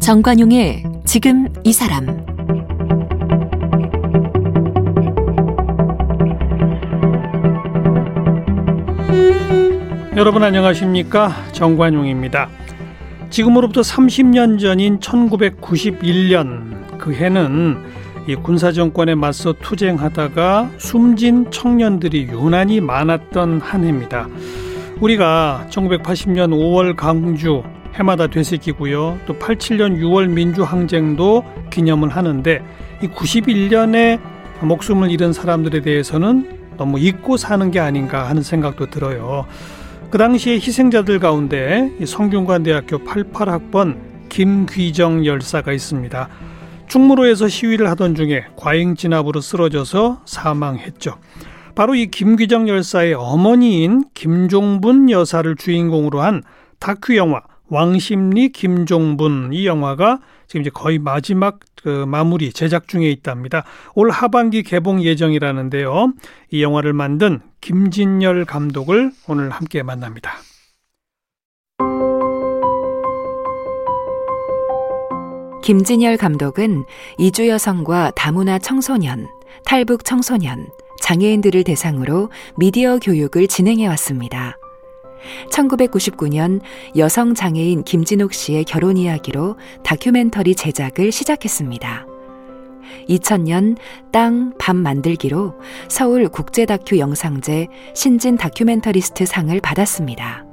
정관용의 지금 이 사람 여러분 안녕하십니까 정관용입니다. 지금으로부터 30년 전인 1991년 그 해는 이 군사 정권에 맞서 투쟁하다가 숨진 청년들이 유난히 많았던 한 해입니다. 우리가 1980년 5월 강주 해마다 되새기고요. 또 87년 6월 민주항쟁도 기념을 하는데 이 91년에 목숨을 잃은 사람들에 대해서는 너무 잊고 사는 게 아닌가 하는 생각도 들어요. 그 당시에 희생자들 가운데 성균관대학교 88학번 김귀정 열사가 있습니다. 충무로에서 시위를 하던 중에 과잉 진압으로 쓰러져서 사망했죠. 바로 이 김귀정 열사의 어머니인 김종분 여사를 주인공으로 한 다큐 영화 왕십리 김종분 이 영화가 지금 이제 거의 마지막 그 마무리 제작 중에 있답니다. 올 하반기 개봉 예정이라는데요. 이 영화를 만든 김진열 감독을 오늘 함께 만납니다. 김진열 감독은 이주 여성과 다문화 청소년, 탈북 청소년, 장애인들을 대상으로 미디어 교육을 진행해 왔습니다. 1999년 여성 장애인 김진옥 씨의 결혼 이야기로 다큐멘터리 제작을 시작했습니다. 2000년 땅, 밤 만들기로 서울 국제 다큐 영상제 신진 다큐멘터리스트 상을 받았습니다.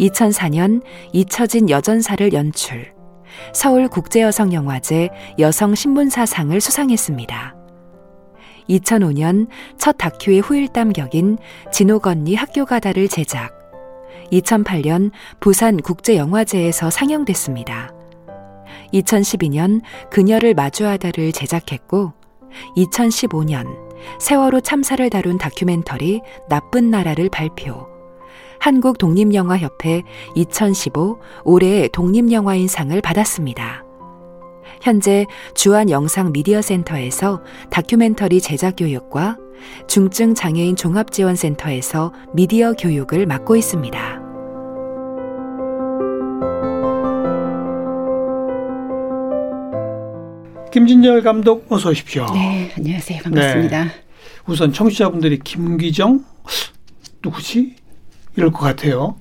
2004년 잊혀진 여전사를 연출, 서울 국제여성영화제 여성신문사상을 수상했습니다. 2005년 첫 다큐의 후일담 격인 진옥 언니 학교 가다를 제작, 2008년 부산 국제영화제에서 상영됐습니다. 2012년 그녀를 마주하다를 제작했고 2015년 세월호 참사를 다룬 다큐멘터리 나쁜 나라를 발표. 한국 독립영화협회 2015 올해의 독립영화인상을 받았습니다. 현재 주한 영상 미디어 센터에서 다큐멘터리 제작 교육과 중증 장애인 종합지원센터에서 미디어 교육을 맡고 있습니다. 김진열 감독 어서 오십시오. 네, 안녕하세요. 반갑습니다. 네. 우선 청취자분들이 김기정 누구지? 이럴 것 같아요.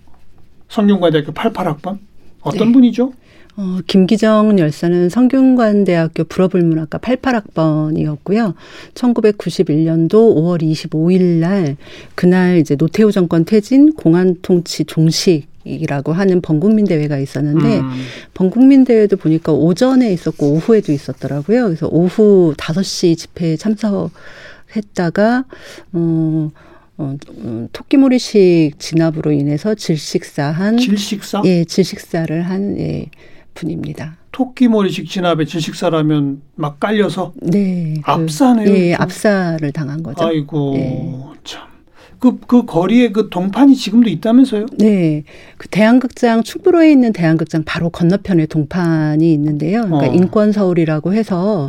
성균관대학교 88학번 어떤 네. 분이죠? 어, 김기정 열사는 성균관대학교 불어불문학과 88학번이었고요. 1991년도 5월 25일 날 그날 이제 노태우 정권 퇴진 공안 통치 종식 이라고 하는 범국민 대회가 있었는데 음. 범국민 대회도 보니까 오전에 있었고 오후에도 있었더라고요. 그래서 오후 5시 집회에 참석했다가 어 어, 어, 토끼머리식 진압으로 인해서 질식사한 질식사? 예, 질식사를 한 예, 분입니다. 토끼머리식 진압에 질식사라면 막 깔려서 네, 그 압사네요. 예, 압사를 당한 거죠. 아이고 예. 참. 그, 그 거리에 그 동판이 지금도 있다면서요? 네. 그 대한극장, 충무로에 있는 대한극장 바로 건너편에 동판이 있는데요. 그러니까 어. 인권서울이라고 해서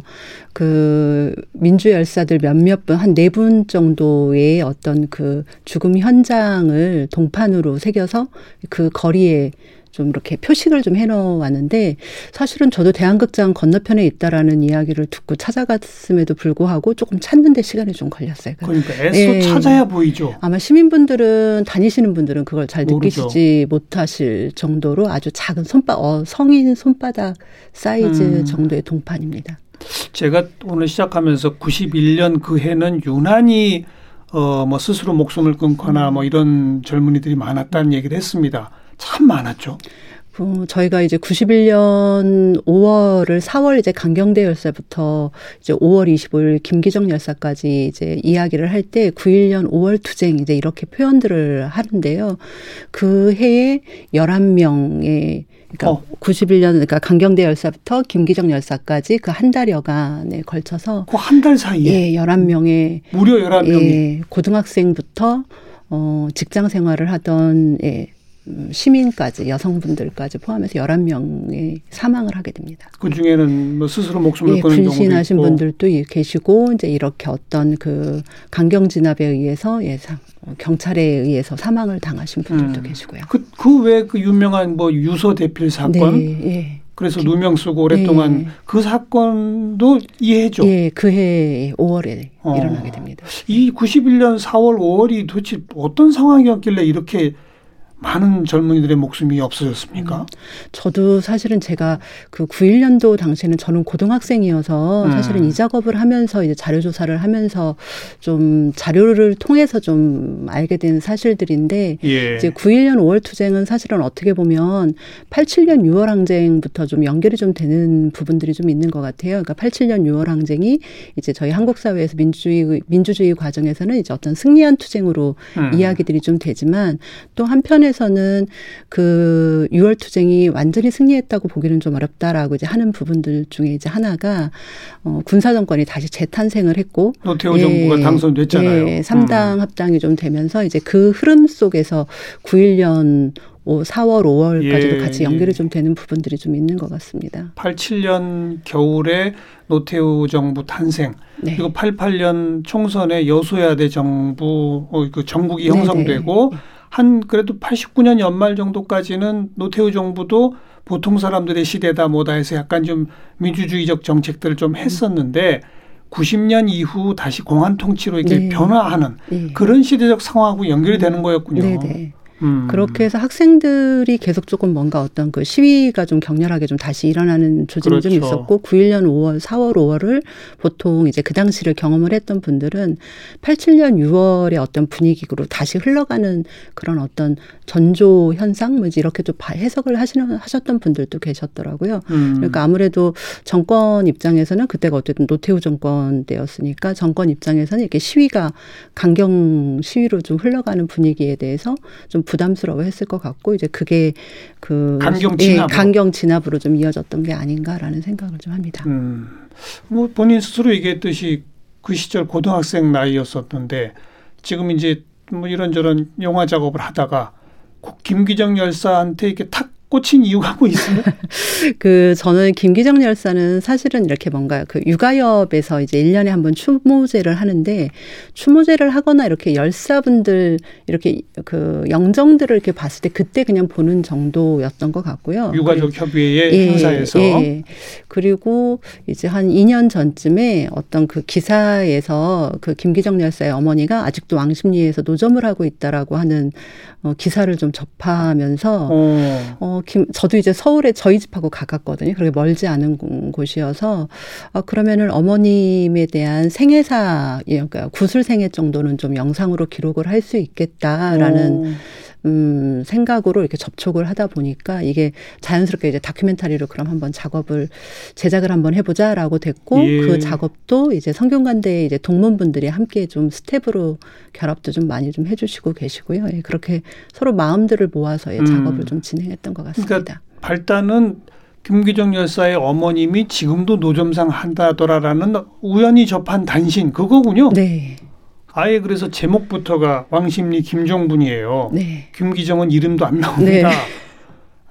그 민주열사들 몇몇 분, 한 네 분 정도의 어떤 그 죽음 현장을 동판으로 새겨서 그 거리에 좀 이렇게 표식을 좀 해놓았는데 사실은 저도 대한극장 건너편에 있다라는 이야기를 듣고 찾아갔음에도 불구하고 조금 찾는데 시간이 좀 걸렸어요. 그러니까 애써 예. 찾아야 보이죠. 아마 시민분들은 다니시는 분들은 그걸 잘 모르죠. 느끼시지 못하실 정도로 아주 작은 손바 어, 성인 손바닥 사이즈 음. 정도의 동판입니다. 제가 오늘 시작하면서 91년 그 해는 유난히 어, 뭐 스스로 목숨을 끊거나 뭐 이런 젊은이들이 많았다는 얘기를 했습니다. 참 많았죠. 어, 저희가 이제 91년 5월을 4월 이제 강경대 열사부터 이제 5월 25일 김기정 열사까지 이제 이야기를 할 때 91년 5월 투쟁 이제 이렇게 표현들을 하는데요. 그 해에 11명의 그러니까 어. 91년 그러니까 강경대 열사부터 김기정 열사까지 그 한 달여간에 걸쳐서 그 한 달 사이에 예, 11명의 무려 11명이 예, 고등학생부터 어 직장 생활을 하던 예 음, 시민까지 여성분들까지 포함해서 11명의 사망을 하게 됩니다. 그 중에는 뭐 스스로 목숨을 예, 끊은 분신하신. 분들도 계시고 이제 이렇게 어떤 그 강경 진압에 의해서 예, 사- 어, 경찰에 의해서 사망을 당하신 분들도 음. 계시고요. 그, 그외그 유명한 뭐 유서 대필 사건 네, 예. 그래서 누명 쓰고 오랫동안 네. 그 사건도 이해죠. 예, 그해 5월에 어. 일어나게 됩니다. 이 91년 4월 5월이 도대체 어떤 상황이었길래 이렇게 많은 젊은이들의 목숨이 없어졌습니까? 저도 사실은 제가 그 91년도 당시에는 저는 고등학생이어서 음. 사실은 이 작업을 하면서 이제 자료 조사를 하면서 좀 자료를 통해서 좀 알게 된 사실들인데 예. 이제 91년 5월 투쟁은 사실은 어떻게 보면 87년 6월 항쟁부터 좀 연결이 좀 되는 부분들이 좀 있는 것 같아요. 그러니까 87년 6월 항쟁이 이제 저희 한국 사회에서 민주주의 민주주의 과정에서는 이제 어떤 승리한 투쟁으로 음. 이야기들이 좀 되지만 또 한편에 서는 그 6월 투쟁이 완전히 승리했다고 보기는 좀 어렵다라고 이제 하는 부분들 중에 이제 하나가 어 군사 정권이 다시 재탄생을 했고 노태우 정부가 당선됐잖아요. 예, 3당 음. 합당이 좀 되면서 이제 그 흐름 속에서 91년 4월, 5월까지도 예, 같이 연결이 좀 되는 부분들이 좀 있는 것 같습니다. 87년 겨울에 노태우 정부 탄생 네. 그리고 88년 총선에 여소야대 정부 어, 그 정국이. 형성되고 한 그래도 89년 연말 정도까지는 노태우 정부도 보통 사람들의 시대다 뭐다 해서 약간 좀 민주주의적 정책들을 좀 했었는데 90년 이후 다시 공안 통치로 이렇게 네. 변화하는 예. 그런 시대적 상황하고 연결이 되는 거였군요. 네네. 음. 그렇게 해서 학생들이 계속 조금 뭔가 어떤 그 시위가 좀 격렬하게 좀 다시 일어나는 조짐이 좀 그렇죠. 있었고 91년 5월, 4월, 5월을 보통 이제 그 당시를 경험을 했던 분들은 87년 6월의 어떤 분위기로 다시 흘러가는 그런 어떤 전조 현상 뭐 이렇게 좀 봐- 해석을 하시는 하셨던 분들도 계셨더라고요. 음. 그러니까 아무래도 정권 입장에서는 그때가 어쨌든 노태우 정권 때였으니까 정권 입장에서는 이렇게 시위가 강경 시위로 좀 흘러가는 분위기에 대해서 좀 부담스러워했을 것 같고 이제 그게 그 강경 예, 진압으로. 강경 진압으로 좀 이어졌던 게 아닌가라는 생각을 좀 합니다. 음. 뭐 본인 스스로 얘기했듯이 그 시절 고등학생 나이였었는데 지금 이제 뭐 이런저런 영화 작업을 하다가 꼭 김기정 열사한테 이렇게 탁 꽂힌 이유가 뭐 있어요? 그 저는 김기정 열사는 사실은 이렇게 뭔가 그 육아협에서 이제 일년에 한 번 추모제를 하는데 추모제를 하거나 이렇게 열사분들 이렇게 그 영정들을 이렇게 봤을 때 그때 그냥 보는 정도였던 것 같고요. 유가족 협의회 예, 행사에서 예. 그리고 이제 한 2년 전쯤에 어떤 그 기사에서 그 김기정 열사의 어머니가 아직도 왕십리에서 노점을 하고 있다라고 하는 어, 기사를 좀 접하면서 어. 어, 김, 저도 이제 서울에 저희 집하고 가깝거든요. 그렇게 멀지 않은 곳- 곳이어서, 아, 그러면은 어머님에 대한 생애사, 예, 그러니까 구술 생애 정도는 좀 영상으로 기록을 할 수 있겠다라는, 어. 음, 생각으로 이렇게 접촉을 하다 보니까 이게 자연스럽게 이제 다큐멘터리로 그럼 한번 작업을 제작을 한번 해보자라고 됐고, 예. 그 작업도 이제 성균관대 이제 동문분들이 함께 좀 스텝으로 결합도 좀 많이 좀 해주시고 계시고요. 예, 그렇게 서로 마음들을 모아서 예, 음. 작업을 좀 진행했던 것 같습니다. 그러니까 발단은 김귀정 열사의 어머님이 지금도 노점상 한다더라라는 우연히 접한 단신 그거군요. 네, 아예 그래서 제목부터가 왕십리 김종분이에요. 네. 김귀정은 이름도 안 나옵니다. 네.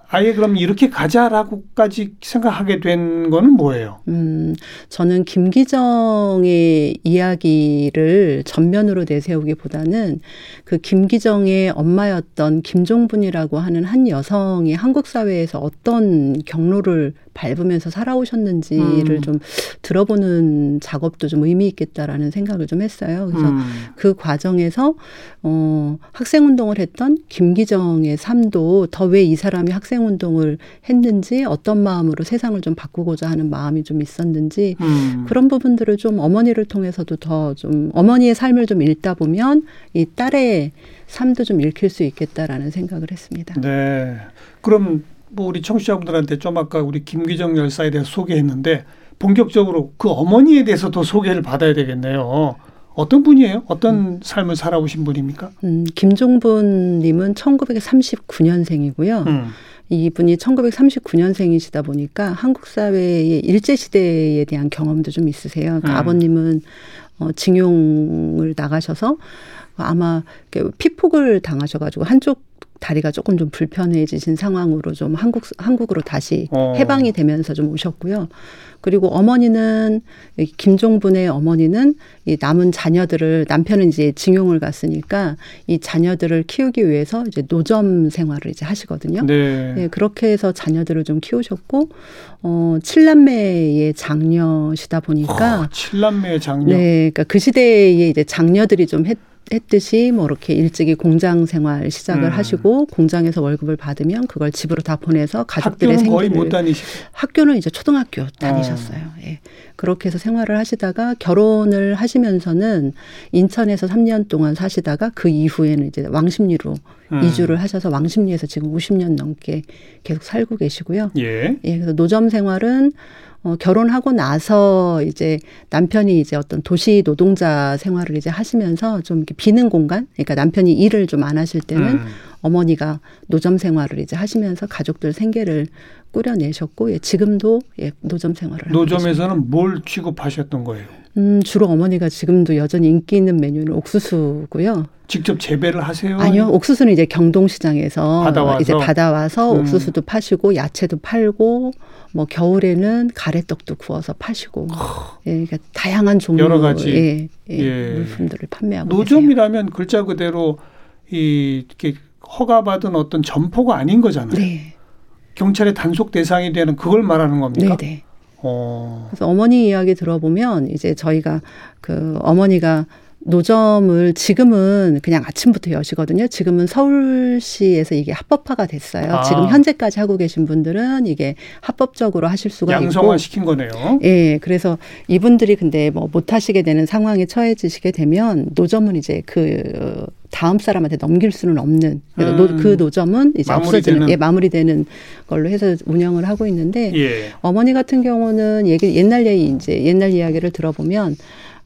아예 그럼 이렇게 가자라고까지 생각하게 된 거는 뭐예요? 음, 저는 김기정의 이야기를 전면으로 내세우기보다는 그 김기정의 엄마였던 김종분이라고 하는 한 여성이 한국 사회에서 어떤 경로를 밟으면서 살아오셨는지를 음. 좀 들어보는 작업도 좀 의미 있겠다라는 생각을 좀 했어요. 그래서 음. 그 과정에서 어 학생 운동을 했던 김기정의 삶도 더 왜 이 사람이 학생 운동을 했는지 어떤 마음으로 세상을 좀 바꾸고자 하는 마음이 좀 있었는지 음. 그런 부분들을 좀 어머니를 통해서도 더 좀 어머니의 삶을 좀 읽다 보면 이 딸의 삶도 좀 읽힐 수 있겠다라는 생각을 했습니다. 네. 그럼 뭐 우리 청취자분들한테 좀 아까 우리 김기정 열사에 대해서 소개했는데 본격적으로 그 어머니에 대해서 더 소개를 받아야 되겠네요. 어떤 분이에요? 어떤 삶을 살아오신 분입니까? 음, 김종분님은 1939년생이고요. 음. 이분이 1939년생이시다 보니까 한국 사회의 일제 시대에 대한 경험도 좀 있으세요. 그러니까 음. 아버님은 어, 징용을 나가셔서 아마 피폭을 당하셔가지고 한쪽 다리가 조금 좀 불편해지신 상황으로 좀 한국 한국으로 다시 어. 해방이 되면서 좀 오셨고요. 그리고 어머니는 이 김종분의 어머니는 이 남은 자녀들을 남편은 이제 징용을 갔으니까 이 자녀들을 키우기 위해서 이제 노점 생활을 이제 하시거든요. 네. 예, 그렇게 해서 자녀들을 좀 키우셨고 어 칠남매의 장녀시다 보니까 어, 칠남매의 장녀. 네, 그러니까 그 시대에 이제 장녀들이 좀 했, 했듯이 뭐 이렇게 일찍이 공장 생활 시작을 음. 하시고 공장에서 월급을 받으면 그걸 집으로 다 보내서 가족들의 학교는 거의 생계를 못 다니시고. 학교는 이제 초등학교 다니셨어요. 예. 그렇게 해서 생활을 하시다가 결혼을 하시면서는 인천에서 3년 동안 사시다가 그 이후에는 이제 왕십리로 음. 이주를 하셔서 왕십리에서 지금 50년 넘게 계속 살고 계시고요. 예. 예, 그래서 노점 생활은 어, 결혼하고 나서 이제 남편이 이제 어떤 도시 노동자 생활을 이제 하시면서 좀 이렇게 비는 공간, 그러니까 남편이 일을 좀 안 하실 때는 음. 어머니가 노점 생활을 이제 하시면서 가족들 생계를 꾸려내셨고, 예, 지금도 예, 노점 생활을. 노점에서는 뭘 취급하셨던 거예요? 음, 주로 어머니가 지금도 여전히 인기 있는 메뉴는 옥수수고요. 직접 재배를 하세요? 아니요, 옥수수는 이제 경동시장에서 받아와서? 이제 받아와서 음. 옥수수도 파시고 야채도 팔고 뭐 겨울에는 가래떡도 구워서 파시고 예, 그러니까 다양한 종류 여러 가지. 예, 예, 예. 물품들을 판매하고 계세요. 노점이라면 글자 그대로 이 이렇게 허가받은 어떤 점포가 아닌 거잖아요. 네, 경찰의 단속 대상이 되는 그걸 말하는 겁니까? 네, 네. 어. 그래서 어머니 이야기 들어보면 이제 저희가 그 어머니가 노점을 지금은 그냥 아침부터 여시거든요. 지금은 서울시에서 이게 합법화가 됐어요. 아. 지금 현재까지 하고 계신 분들은 이게 합법적으로 하실 수가 있고 양성화 시킨 거네요. 예, 그래서 이분들이 근데 뭐 못 하시게 되는 상황에 처해지시게 되면 노점은 이제 그 다음 사람한테 넘길 수는 없는 그래서 음. 노, 그 노점은 이제 마무리되는. 없어지는 예, 마무리되는 걸로 해서 운영을 하고 있는데 예. 어머니 같은 경우는 얘기 옛날 얘기 이제 옛날 이야기를 들어보면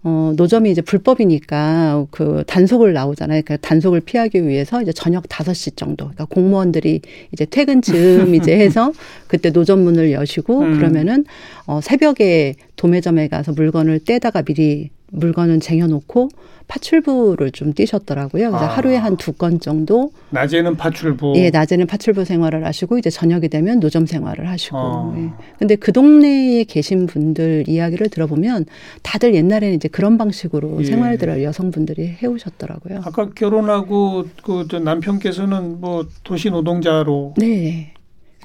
어, 노점이 이제 불법이니까 그 단속을 나오잖아요. 그 단속을 피하기 위해서 이제 저녁 5시 정도. 그러니까 공무원들이 이제 퇴근 즈음 이제 해서 그때 노점 문을 여시고 음. 그러면은 어, 새벽에 도매점에 가서 물건을 떼다가 미리 물건은 쟁여놓고 파출부를 좀 뛰셨더라고요. 그래서 아. 하루에 한 두 건 정도 낮에는 파출부. 예, 낮에는 파출부 생활을 하시고 이제 저녁이 되면 노점 생활을 하시고. 어. 예. 근데 그 동네에 계신 분들 이야기를 들어보면 다들 옛날에는 이제 그런 방식으로 예. 생활들을 여성분들이 해오셨더라고요. 아까 결혼하고 그저 남편께서는 뭐 도시 노동자로 네.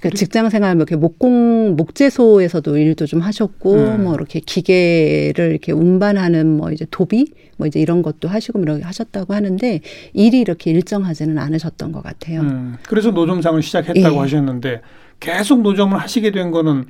그러니까 직장 생활 뭐 이렇게 목공 목재소에서도 일도 좀 하셨고 음. 뭐 이렇게 기계를 이렇게 운반하는 뭐 이제 도비 뭐 이제 이런 것도 하시고 뭐 이렇게 하셨다고 하는데 일이 이렇게 일정하지는 않으셨던 것 같아요. 음, 그래서 노점상을 시작했다고 예. 하셨는데 계속 노점을 하시게 된 거는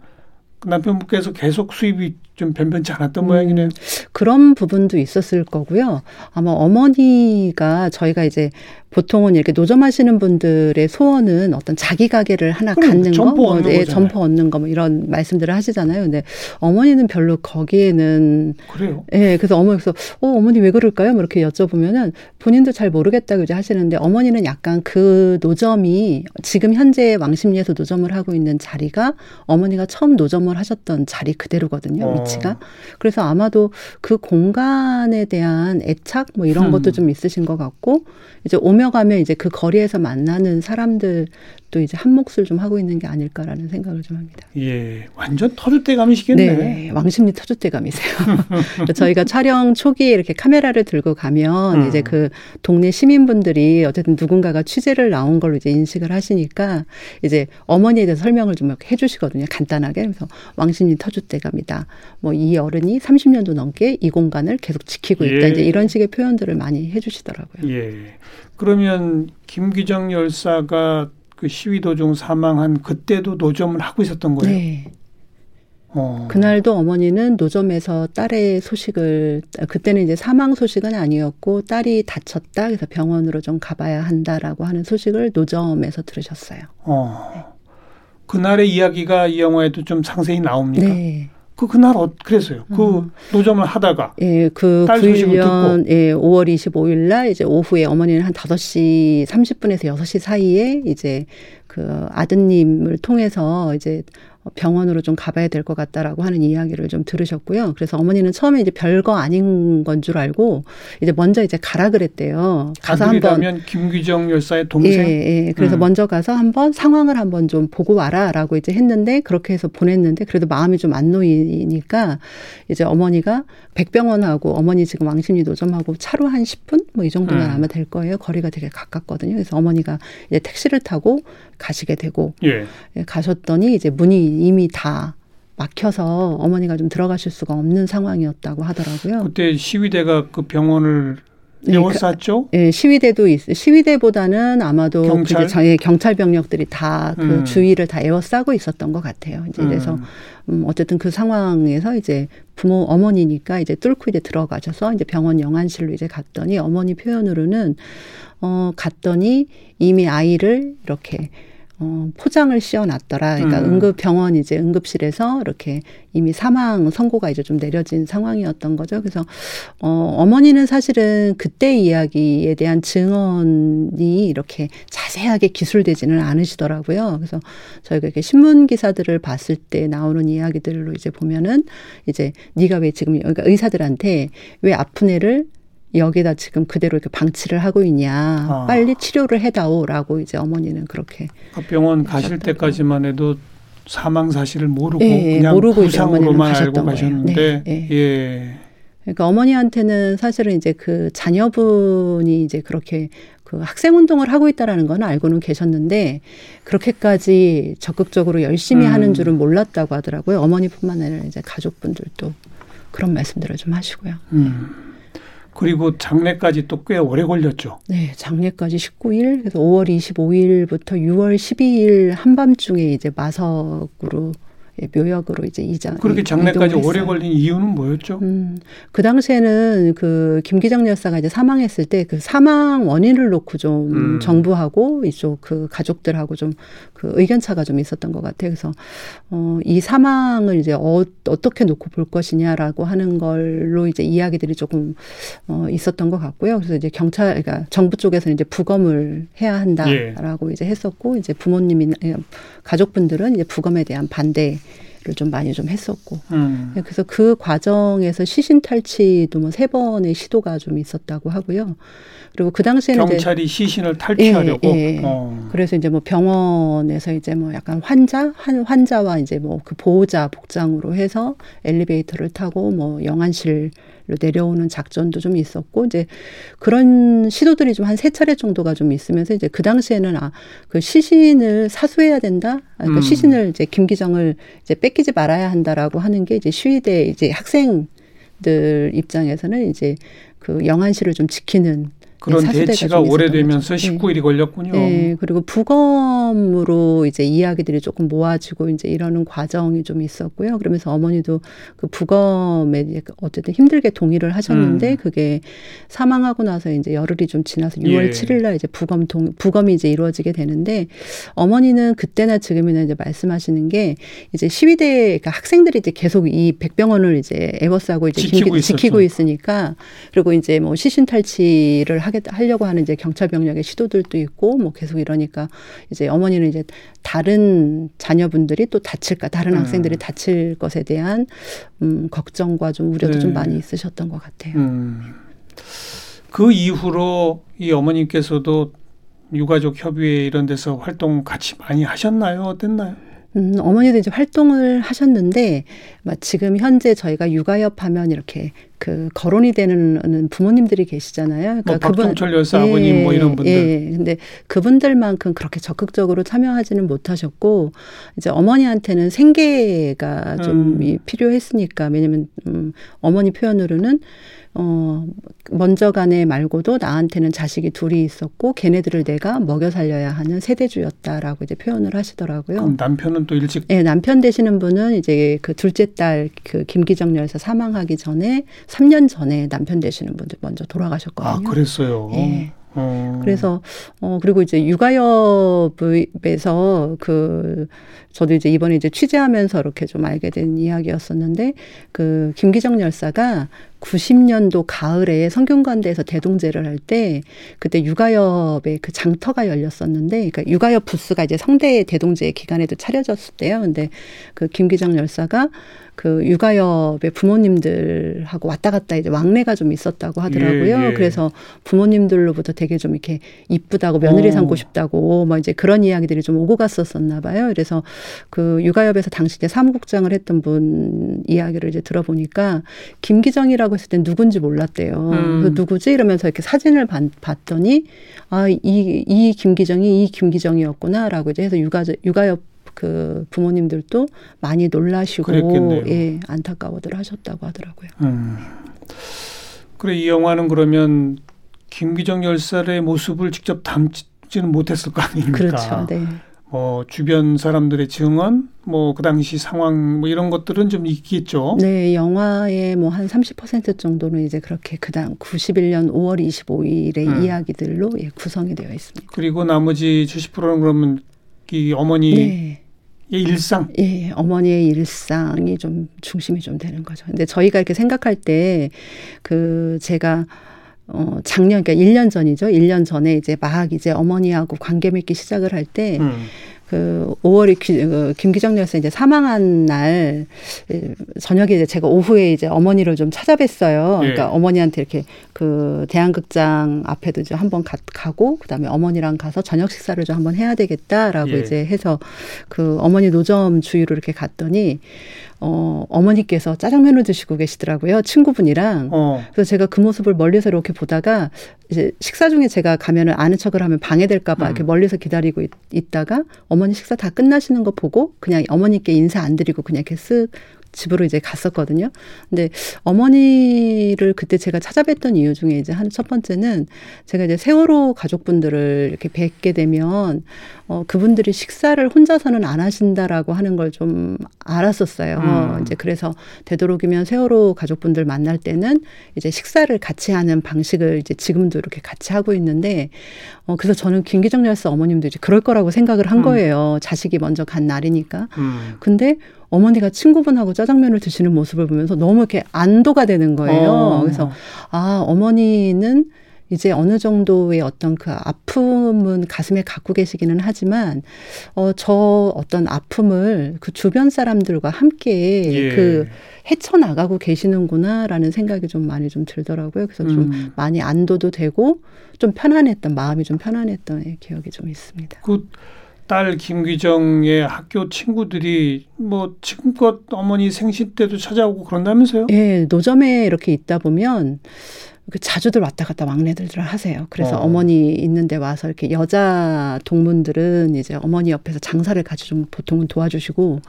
남편분께서 계속 수입이 좀 변변치 않았던 음. 모양이네요. 그런 부분도 있었을 거고요. 아마 어머니가 저희가 이제 보통은 이렇게 노점하시는 분들의 소원은 어떤 자기 가게를 하나 갖는 거, 점포 뭐, 얻는 예. 점포 얻는 거, 뭐 이런 말씀들을 하시잖아요. 근데 어머니는 별로 거기에는 그래요. 예, 그래서 어머니께서 어 어머니 왜 그럴까요? 뭐 이렇게 여쭤보면은 본인도 잘 모르겠다고 이제 하시는데 어머니는 약간 그 노점이 지금 현재 왕십리에서 노점을 하고 있는 자리가 어머니가 처음 노점을 하셨던 자리 그대로거든요, 어. 위치가. 그래서 아마도 그 공간에 대한 애착 뭐 이런 음. 것도 좀 있으신 것 같고 이제 오며 가며 이제 그 거리에서 만나는 사람들 도 이제 한 몫을 좀 하고 있는 게 아닐까라는 생각을 좀 합니다. 예, 완전 터줏대감이시겠네. 네, 왕십리 터줏대감이세요. 저희가 촬영 초기에 이렇게 카메라를 들고 가면 음. 이제 그 동네 시민분들이 어쨌든 누군가가 취재를 나온 걸로 이제 인식을 하시니까 이제 어머니에 대해서 설명을 좀 이렇게 해주시거든요. 간단하게. 그래서 왕십리 터줏대감이다. 뭐 이 어른이 30년도 넘게 이 공간을 계속 지키고 있다. 예. 이제 이런 식의 표현들을 많이 해주시더라고요. 예. 그러면 김기정 열사가 그 시위 도중 사망한 그때도 노점을 하고 있었던 거예요. 네. 어. 그날도 어머니는 노점에서 딸의 소식을 그때는 이제 사망 소식은 아니었고 딸이 다쳤다 그래서 병원으로 좀 가봐야 한다라고 하는 소식을 노점에서 들으셨어요. 어. 그날의 이야기가 이 영화에도 좀 상세히 나옵니까? 네. 그 그날 어 그랬어요. 그 음. 노점을 하다가 예, 그딸 소식을 9년 예, 5월 25일 날 이제 오후에 어머니는 한 5시 30분에서 6시 사이에 이제 그 아드님을 통해서 이제 병원으로 좀 가봐야 될 것 같다라고 하는 이야기를 좀 들으셨고요. 그래서 어머니는 처음에 이제 별거 아닌 건 줄 알고 이제 먼저 이제 가라 그랬대요. 가서 한번 김규정 열사의 동생. 예, 예. 그래서 음. 먼저 가서 한번 상황을 한번 좀 보고 와라라고 이제 했는데 그렇게 해서 보냈는데 그래도 마음이 좀 안 놓이니까 이제 어머니가 백병원하고 어머니 지금 왕십리 노점하고 차로 한 10분 뭐 이 정도면 음. 아마 될 거예요. 거리가 되게 가깝거든요. 그래서 어머니가 이제 택시를 타고 가시게 되고 예. 예 가셨더니 이제 문이 이미 다 막혀서 어머니가 좀 들어가실 수가 없는 상황이었다고 하더라고요. 그때 시위대가 그 병원을 에워쌌죠? 네, 그, 예, 시위대도 있, 시위대보다는 아마도 경찰, 그 예, 경찰 병력들이 다그 음. 주위를 다 에워싸고 있었던 것 같아요. 이제 그래서 음. 음, 어쨌든 그 상황에서 이제 부모 어머니니까 이제 뚫고 이제 들어가셔서 이제 병원 영안실로 이제 갔더니 어머니 표현으로는 어 갔더니 이미 아이를 이렇게 어, 포장을 씌워놨더라. 그러니까 음. 응급 병원 이제 응급실에서 이렇게 이미 사망 선고가 이제 좀 내려진 상황이었던 거죠. 그래서 어, 어머니는 사실은 그때 이야기에 대한 증언이 이렇게 자세하게 기술되지는 않으시더라고요. 그래서 저희가 이렇게 신문 기사들을 봤을 때 나오는 이야기들로 이제 보면은 이제 네가 왜 지금 그러니까 의사들한테 왜 아픈 애를 여기다 지금 그대로 이렇게 방치를 하고 있냐. 아. 빨리 치료를 해다오라고 이제 어머니는 그렇게. 그 병원 가실 때까지만 해도 사망 사실을 모르고 네, 그냥 모르고 부상으로만 알고 가셨는데 네, 네. 예. 그러니까 어머니한테는 사실은 이제 그 자녀분이 이제 그렇게 그 학생 운동을 하고 있다라는 건 알고는 계셨는데 그렇게까지 적극적으로 열심히 음. 하는 줄은 몰랐다고 하더라고요. 어머니뿐만 아니라 이제 가족분들도 그런 말씀들을 좀 하시고요. 음. 그리고 장례까지 또 꽤 오래 걸렸죠. 네, 장례까지 19일, 그래서 5월 25일부터 6월 12일 한밤중에 이제 마석으로 예, 묘역으로 이제 이장 그렇게 장례까지 오래 걸린 이유는 뭐였죠? 음, 그 당시에는 그 김기정 여사가 이제 사망했을 때 그 사망 원인을 놓고 좀 음. 정부하고 이쪽 그 가족들하고 좀 그 의견 차가 좀 있었던 것 같아요. 그래서 어, 이 사망을 이제 어, 어떻게 놓고 볼 것이냐라고 하는 걸로 이제 이야기들이 조금 어, 있었던 것 같고요. 그래서 이제 경찰, 그러니까 정부 쪽에서는 이제 부검을 해야 한다라고 예. 이제 했었고 이제 부모님이나 가족분들은 이제 부검에 대한 반대. 좀 많이 좀 했었고 음. 그래서 그 과정에서 시신 탈취도 뭐 세 번의 시도가 좀 있었다고 하고요. 그리고 그 당시에는 경찰이 시신을 탈취하려고. 예, 예. 어. 그래서 이제 뭐 병원에서 이제 뭐 약간 환자 한 환자와 이제 뭐 그 보호자 복장으로 해서 엘리베이터를 타고 뭐 영안실로 내려오는 작전도 좀 있었고 이제 그런 시도들이 좀 한 세 차례 정도가 좀 있으면서 이제 그 당시에는 아 그 시신을 사수해야 된다. 그러니까 음. 시신을 이제 김 기정을 이제 뺏기지 말아야 한다라고 하는 게 이제 시위대 이제 학생 들 입장에서는 이제 그 영안실을 좀 지키는 그런 대치가 오래되면서 19일이 걸렸군요. 네, 그리고 부검으로 이제 이야기들이 조금 모아지고 이제 이러는 과정이 좀 있었고요. 그러면서 어머니도 그 부검에 어쨌든 힘들게 동의를 하셨는데 음. 그게 사망하고 나서 이제 열흘이 좀 지나서 6월 예. 7일 날 이제 부검 동 부검이 이제 이루어지게 되는데 어머니는 그때나 지금이나 이제 말씀하시는 게 이제 시위대 그러니까 학생들이 이제 계속 이 백병원을 이제 에버스하고 이제 지키고, 지키고 있으니까 그리고 이제 뭐 시신 탈취를 하게 하려고 하는 이제 경찰 병력의 시도들도 있고 뭐 계속 이러니까 이제 어머니는 이제 다른 자녀분들이 또 다칠까 다른 음. 학생들이 다칠 것에 대한 음 걱정과 좀 우려도 네. 좀 많이 있으셨던 것 같아요. 음. 그 이후로 이 어머님께서도 유가족 협의회 이런 데서 활동 같이 많이 하셨나요? 어땠나요? 음, 어머니도 이제 활동을 하셨는데 지금 현재 저희가 육아협 하면 이렇게 그 거론이 되는 부모님들이 계시잖아요. 그러니까 뭐 그분 박종철 여사 예, 아버님 뭐 이런 분들. 예. 근데 그분들만큼 그렇게 적극적으로 참여하지는 못하셨고 이제 어머니한테는 생계가 좀 음. 필요했으니까 왜냐면 음, 어머니 표현으로는 어, 먼저 간에 말고도 나한테는 자식이 둘이 있었고 걔네들을 내가 먹여 살려야 하는 세대주였다라고 이제 표현을 하시더라고요. 그럼 남편은 또 일찍? 네, 남편 되시는 분은 이제 그 둘째 딸 그 김기정 여사 사망하기 전에 3년 전에 남편 되시는 분들 먼저 돌아가셨거든요. 아, 그랬어요. 네. 어. 그래서 어 그리고 이제 육아협에서 그 저도 이제 이번에 이제 취재하면서 이렇게 좀 알게 된 이야기였었는데 그 김기정 열사가 90년도 가을에 성균관대에서 대동제를 할 때 그때 육아협의 그 장터가 열렸었는데 그러니까 육아협 부스가 이제 성대 대동제 기간에도 차려졌을 때요. 근데 그 김기정 열사가 그 육아협의 부모님들하고 왔다 갔다 이제 왕래가 좀 있었다고 하더라고요. 예, 예. 그래서 부모님들로부터 되게 좀 이렇게 이쁘다고 며느리 어. 삼고 싶다고 뭐 이제 그런 이야기들이 좀 오고 갔었었나 봐요. 그래서 그 육아협에서 당시 이제 사무국장을 했던 분 이야기를 이제 들어보니까 김기정이라고 했을 땐 누군지 몰랐대요. 음. 누구지 이러면서 이렇게 사진을 봤, 봤더니 아이이 김기정이 이 김기정이었구나라고 이제 해서 육아 육아협 그 부모님들도 많이 놀라시고 그랬겠네요. 예 안타까워들 하셨다고 하더라고요. 음. 그래 이 영화는 그러면 김기정 열사의 모습을 직접 담지는 못했을 거 아닙니까? 그렇죠. 네. 뭐 주변 사람들의 증언, 뭐 그 당시 상황 뭐 이런 것들은 좀 있겠죠. 네, 영화의 뭐 한 30% 정도는 이제 그렇게 그다음 91년 5월 25일의 음. 이야기들로 예, 구성이 되어 있습니다. 그리고 나머지 70%는 그러면 이 어머니의 네. 일상. 예, 어머니의 일상이 좀 중심이 좀 되는 거죠. 근데 저희가 이렇게 생각할 때 그 제가 어 작년 그러니까 1년 전이죠. 1년 전에 이제 막 이제 어머니하고 관계 맺기 시작을 할때 음. 그 5월에 기, 그 김기정 여사 이제 사망한 날 예, 저녁에 이제 제가 오후에 이제 어머니를 좀 찾아뵀어요. 예. 그러니까 어머니한테 이렇게 그 대한극장 앞에도 이제 한번 가, 가고 그다음에 어머니랑 가서 저녁 식사를 좀 한번 해야 되겠다라고 예. 이제 해서 그 어머니 노점 주위로 이렇게 갔더니 어 어머니께서 짜장면을 드시고 계시더라고요. 친구분이랑. 어. 그래서 제가 그 모습을 멀리서 이렇게 보다가 이제 식사 중에 제가 가면은 아는 척을 하면 방해될까봐 음. 이렇게 멀리서 기다리고 있, 있다가 어머니 식사 다 끝나시는 거 보고 그냥 어머니께 인사 안 드리고 그냥 이렇게 쓱 집으로 이제 갔었거든요. 근데 어머니를 그때 제가 찾아뵀던 이유 중에 이제 한 첫 번째는 제가 이제 세월호 가족분들을 이렇게 뵙게 되면 어 그분들이 식사를 혼자서는 안 하신다라고 하는 걸 좀 알았었어요. 음. 이제 그래서 되도록이면 세월호 가족분들 만날 때는 이제 식사를 같이 하는 방식을 이제 지금도 이렇게 같이 하고 있는데 어 그래서 저는 김기정 열사 어머님도 이제 그럴 거라고 생각을 한 음. 거예요. 자식이 먼저 간 날이니까. 음. 근데 어머니가 친구분하고 짜장면을 드시는 모습을 보면서 너무 이렇게 안도가 되는 거예요. 어. 그래서 아 어머니는 이제 어느 정도의 어떤 그 아픔은 가슴에 갖고 계시기는 하지만 어 저 어떤 아픔을 그 주변 사람들과 함께 예. 그 헤쳐 나가고 계시는구나라는 생각이 좀 많이 좀 들더라고요. 그래서 좀 음. 많이 안도도 되고 좀 편안했던 마음이 좀 편안했던 예, 기억이 좀 있습니다. 그 딸 김기정의 학교 친구들이 뭐 지금껏 어머니 생신 때도 찾아오고 그런다면서요? 예, 노점에 이렇게 있다 보면 그 자주들 왔다 갔다 막내들들 하세요. 그래서 어. 어. 머니 있는데 와서 이렇게 여자 동문들은 이제 어머니 옆에서 장사를 같이 좀 보통은 도와주시고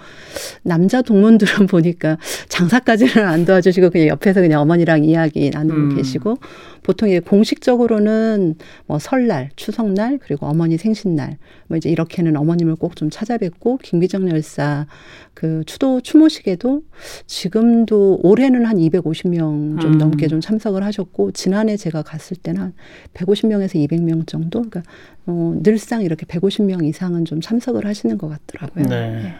남자 동문들은 보니까 장사까지는 안 도와주시고 그냥 옆에서 그냥 어머니랑 이야기 나누고 음. 계시고 보통 이제 공식적으로는 뭐 설날, 추석날 그리고 어머니 생신날 뭐 이제 이렇게는 어머님을 꼭 좀 찾아뵙고 김기정 열사 그 추도 추모식에도 지금도 올해는 한 250명 좀 음. 넘게 좀 참석을 하셨고 지난해 제가 갔을 때는 한 150명에서 200명 정도 그러니까 어, 늘상 이렇게 150명 이상은 좀 참석을 하시는 것 같더라고요. 네.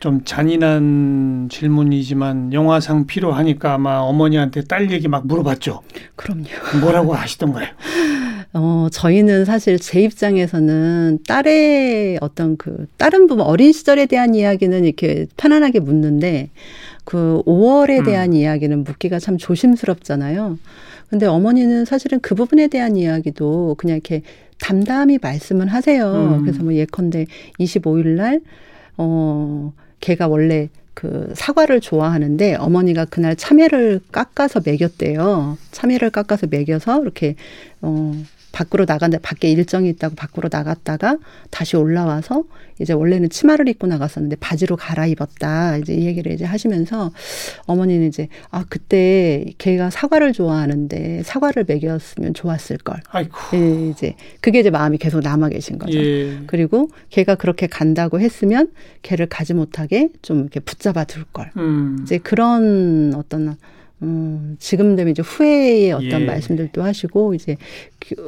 좀 잔인한 질문이지만 영화상 필요하니까 아마 어머니한테 딸 얘기 막 물어봤죠. 그럼요. 뭐라고 하시던가요? 어, 저희는 사실 제 입장에서는 딸의 어떤 그, 다른 부분, 어린 시절에 대한 이야기는 이렇게 편안하게 묻는데, 그 5월에 음. 대한 이야기는 묻기가 참 조심스럽잖아요. 근데 어머니는 사실은 그 부분에 대한 이야기도 그냥 이렇게 담담히 말씀은 하세요. 음. 그래서 뭐 예컨대 25일 날, 어, 걔가 원래 그 사과를 좋아하는데 어머니가 그날 참외를 깎아서 먹였대요. 참외를 깎아서 먹여서 이렇게 어 밖으로 나간다 밖에 일정이 있다고 밖으로 나갔다가 다시 올라와서 이제 원래는 치마를 입고 나갔었는데 바지로 갈아입었다 이제 이 얘기를 이제 하시면서 어머니는 이제 아 그때 걔가 사과를 좋아하는데 사과를 먹였으면 좋았을 걸 아이고. 예, 이제 그게 이제 마음이 계속 남아 계신 거죠. 예. 그리고 걔가 그렇게 간다고 했으면 걔를 가지 못하게 좀 이렇게 붙잡아 둘 걸. 음. 이제 그런 어떤 음, 지금 되면 이제 후회의 어떤 예. 말씀들도 하시고 이제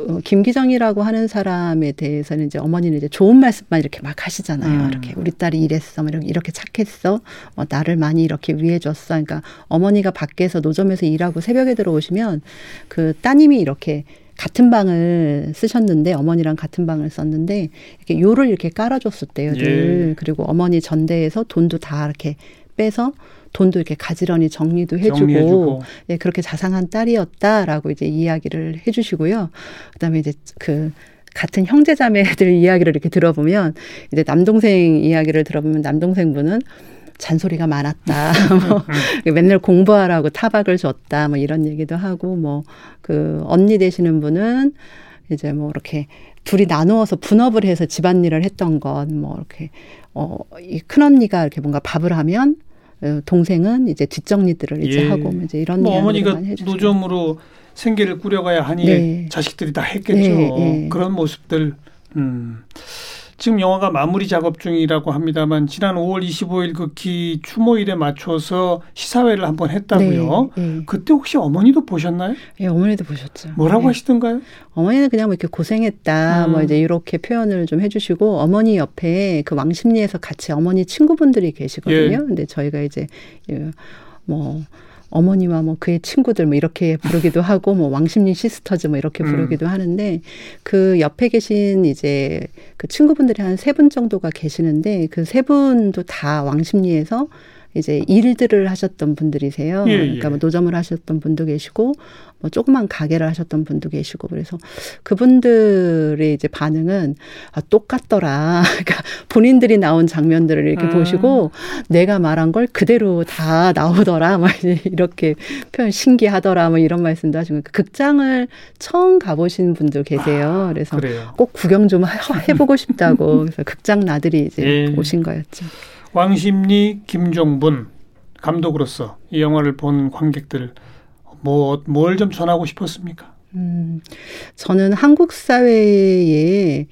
어, 김기정이라고 하는 사람에 대해서는 이제 어머니는 이제 좋은 말씀만 이렇게 막 하시잖아요. 음. 이렇게 우리 딸이 이랬어, 뭐 이렇게, 이렇게 착했어, 어, 나를 많이 이렇게 위해줬어. 그러니까 어머니가 밖에서 노점에서 일하고 새벽에 들어오시면 그 따님이 이렇게 같은 방을 쓰셨는데 어머니랑 같은 방을 썼는데 이렇게 요를 이렇게 깔아줬었대요. 늘 예. 그리고 어머니 전대에서 돈도 다 이렇게 빼서 돈도 이렇게 가지런히 정리도 해주고, 정리해주고. 예, 그렇게 자상한 딸이었다라고 이제 이야기를 해주시고요. 그다음에 이제 그 같은 형제자매들 이야기를 이렇게 들어보면 이제 남동생 이야기를 들어보면 남동생분은 잔소리가 많았다. 뭐 맨날 공부하라고 타박을 줬다. 뭐 이런 얘기도 하고 뭐 그 언니 되시는 분은 이제 뭐 이렇게 둘이 나누어서 분업을 해서 집안일을 했던 건 뭐 이렇게 어이 큰언니가 이렇게 뭔가 밥을 하면 어, 동생은 이제 뒷정리들을 이제 예. 하고 뭐 이제 이런 뭐 어머니가 노점으로 생계를 꾸려가야 하니 네. 자식들이 다 했겠죠. 네, 네. 그런 모습들. 음. 지금 영화가 마무리 작업 중이라고 합니다만 지난 5월 25일 극히 추모일에 맞춰서 시사회를 한번 했다고요. 네, 네. 그때 혹시 어머니도 보셨나요? 예, 네, 어머니도 보셨죠. 뭐라고 하시던가요? 어머니는 그냥 뭐 이렇게 고생했다, 음. 뭐 이제 이렇게 표현을 좀 해주시고 어머니 옆에 그 왕십리에서 같이 어머니 친구분들이 계시거든요. 예. 근데 저희가 이제 뭐 어머니와 뭐 그의 친구들 뭐 이렇게 부르기도 하고 뭐 왕십리 시스터즈 뭐 이렇게 음. 부르기도 음. 하는데 그 옆에 계신 이제 그 친구분들이 한 세 분 정도가 계시는데 그 세 분도 다 왕십리에서 이제 일들을 하셨던 분들이세요. 예, 그러니까 뭐 예. 노점을 하셨던 분도 계시고 뭐 조그만 가게를 하셨던 분도 계시고 그래서 그분들의 이제 반응은 아, 똑같더라. 그러니까 본인들이 나온 장면들을 이렇게 음. 보시고 내가 말한 걸 그대로 다 나오더라. 막 이렇게 표현 신기하더라. 뭐 이런 말씀도 하시고 극장을 처음 가보신 분도 계세요. 아, 그래서 그래요. 꼭 구경 좀 해보고 싶다고 그래서 극장 나들이 이제 예. 오신 거였죠. 왕십리 김종분 감독으로서 이 영화를 본 관객들 뭐 뭘 좀 전하고 싶었습니까? 음, 저는 한국 사회에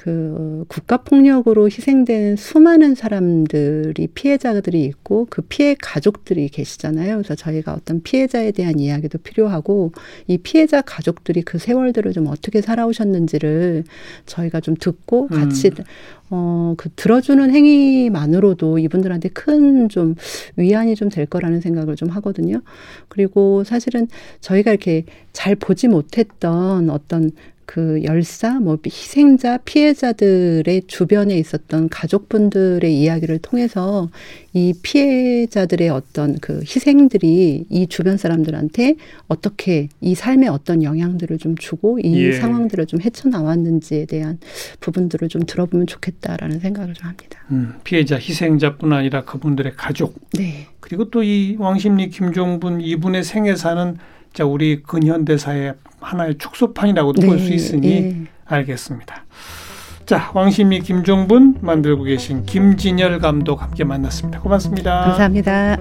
그 국가 폭력으로 희생된 수많은 사람들이 피해자들이 있고 그 피해 가족들이 계시잖아요. 그래서 저희가 어떤 피해자에 대한 이야기도 필요하고 이 피해자 가족들이 그 세월들을 좀 어떻게 살아오셨는지를 저희가 좀 듣고 같이 음. 어, 그 들어주는 행위만으로도 이분들한테 큰 좀 위안이 좀 될 거라는 생각을 좀 하거든요. 그리고 사실은 저희가 이렇게 잘 보지 못했던 어떤 그 열사, 뭐 희생자, 피해자들의 주변에 있었던 가족분들의 이야기를 통해서 이 피해자들의 어떤 그 희생들이 이 주변 사람들한테 어떻게 이 삶에 어떤 영향들을 좀 주고 이 예. 상황들을 좀 헤쳐나왔는지에 대한 부분들을 좀 들어보면 좋겠다라는 생각을 좀 합니다. 음, 피해자, 희생자뿐 아니라 그분들의 가족. 네. 그리고 또 이 왕십리 김종분 이분의 생애사는 자 우리 근현대사의 하나의 축소판이라고도 네, 볼수 있으니 네. 알겠습니다. 자, 왕심이 김종분 만들고 계신 김진열 감독 함께 만났습니다. 고맙습니다. 감사합니다.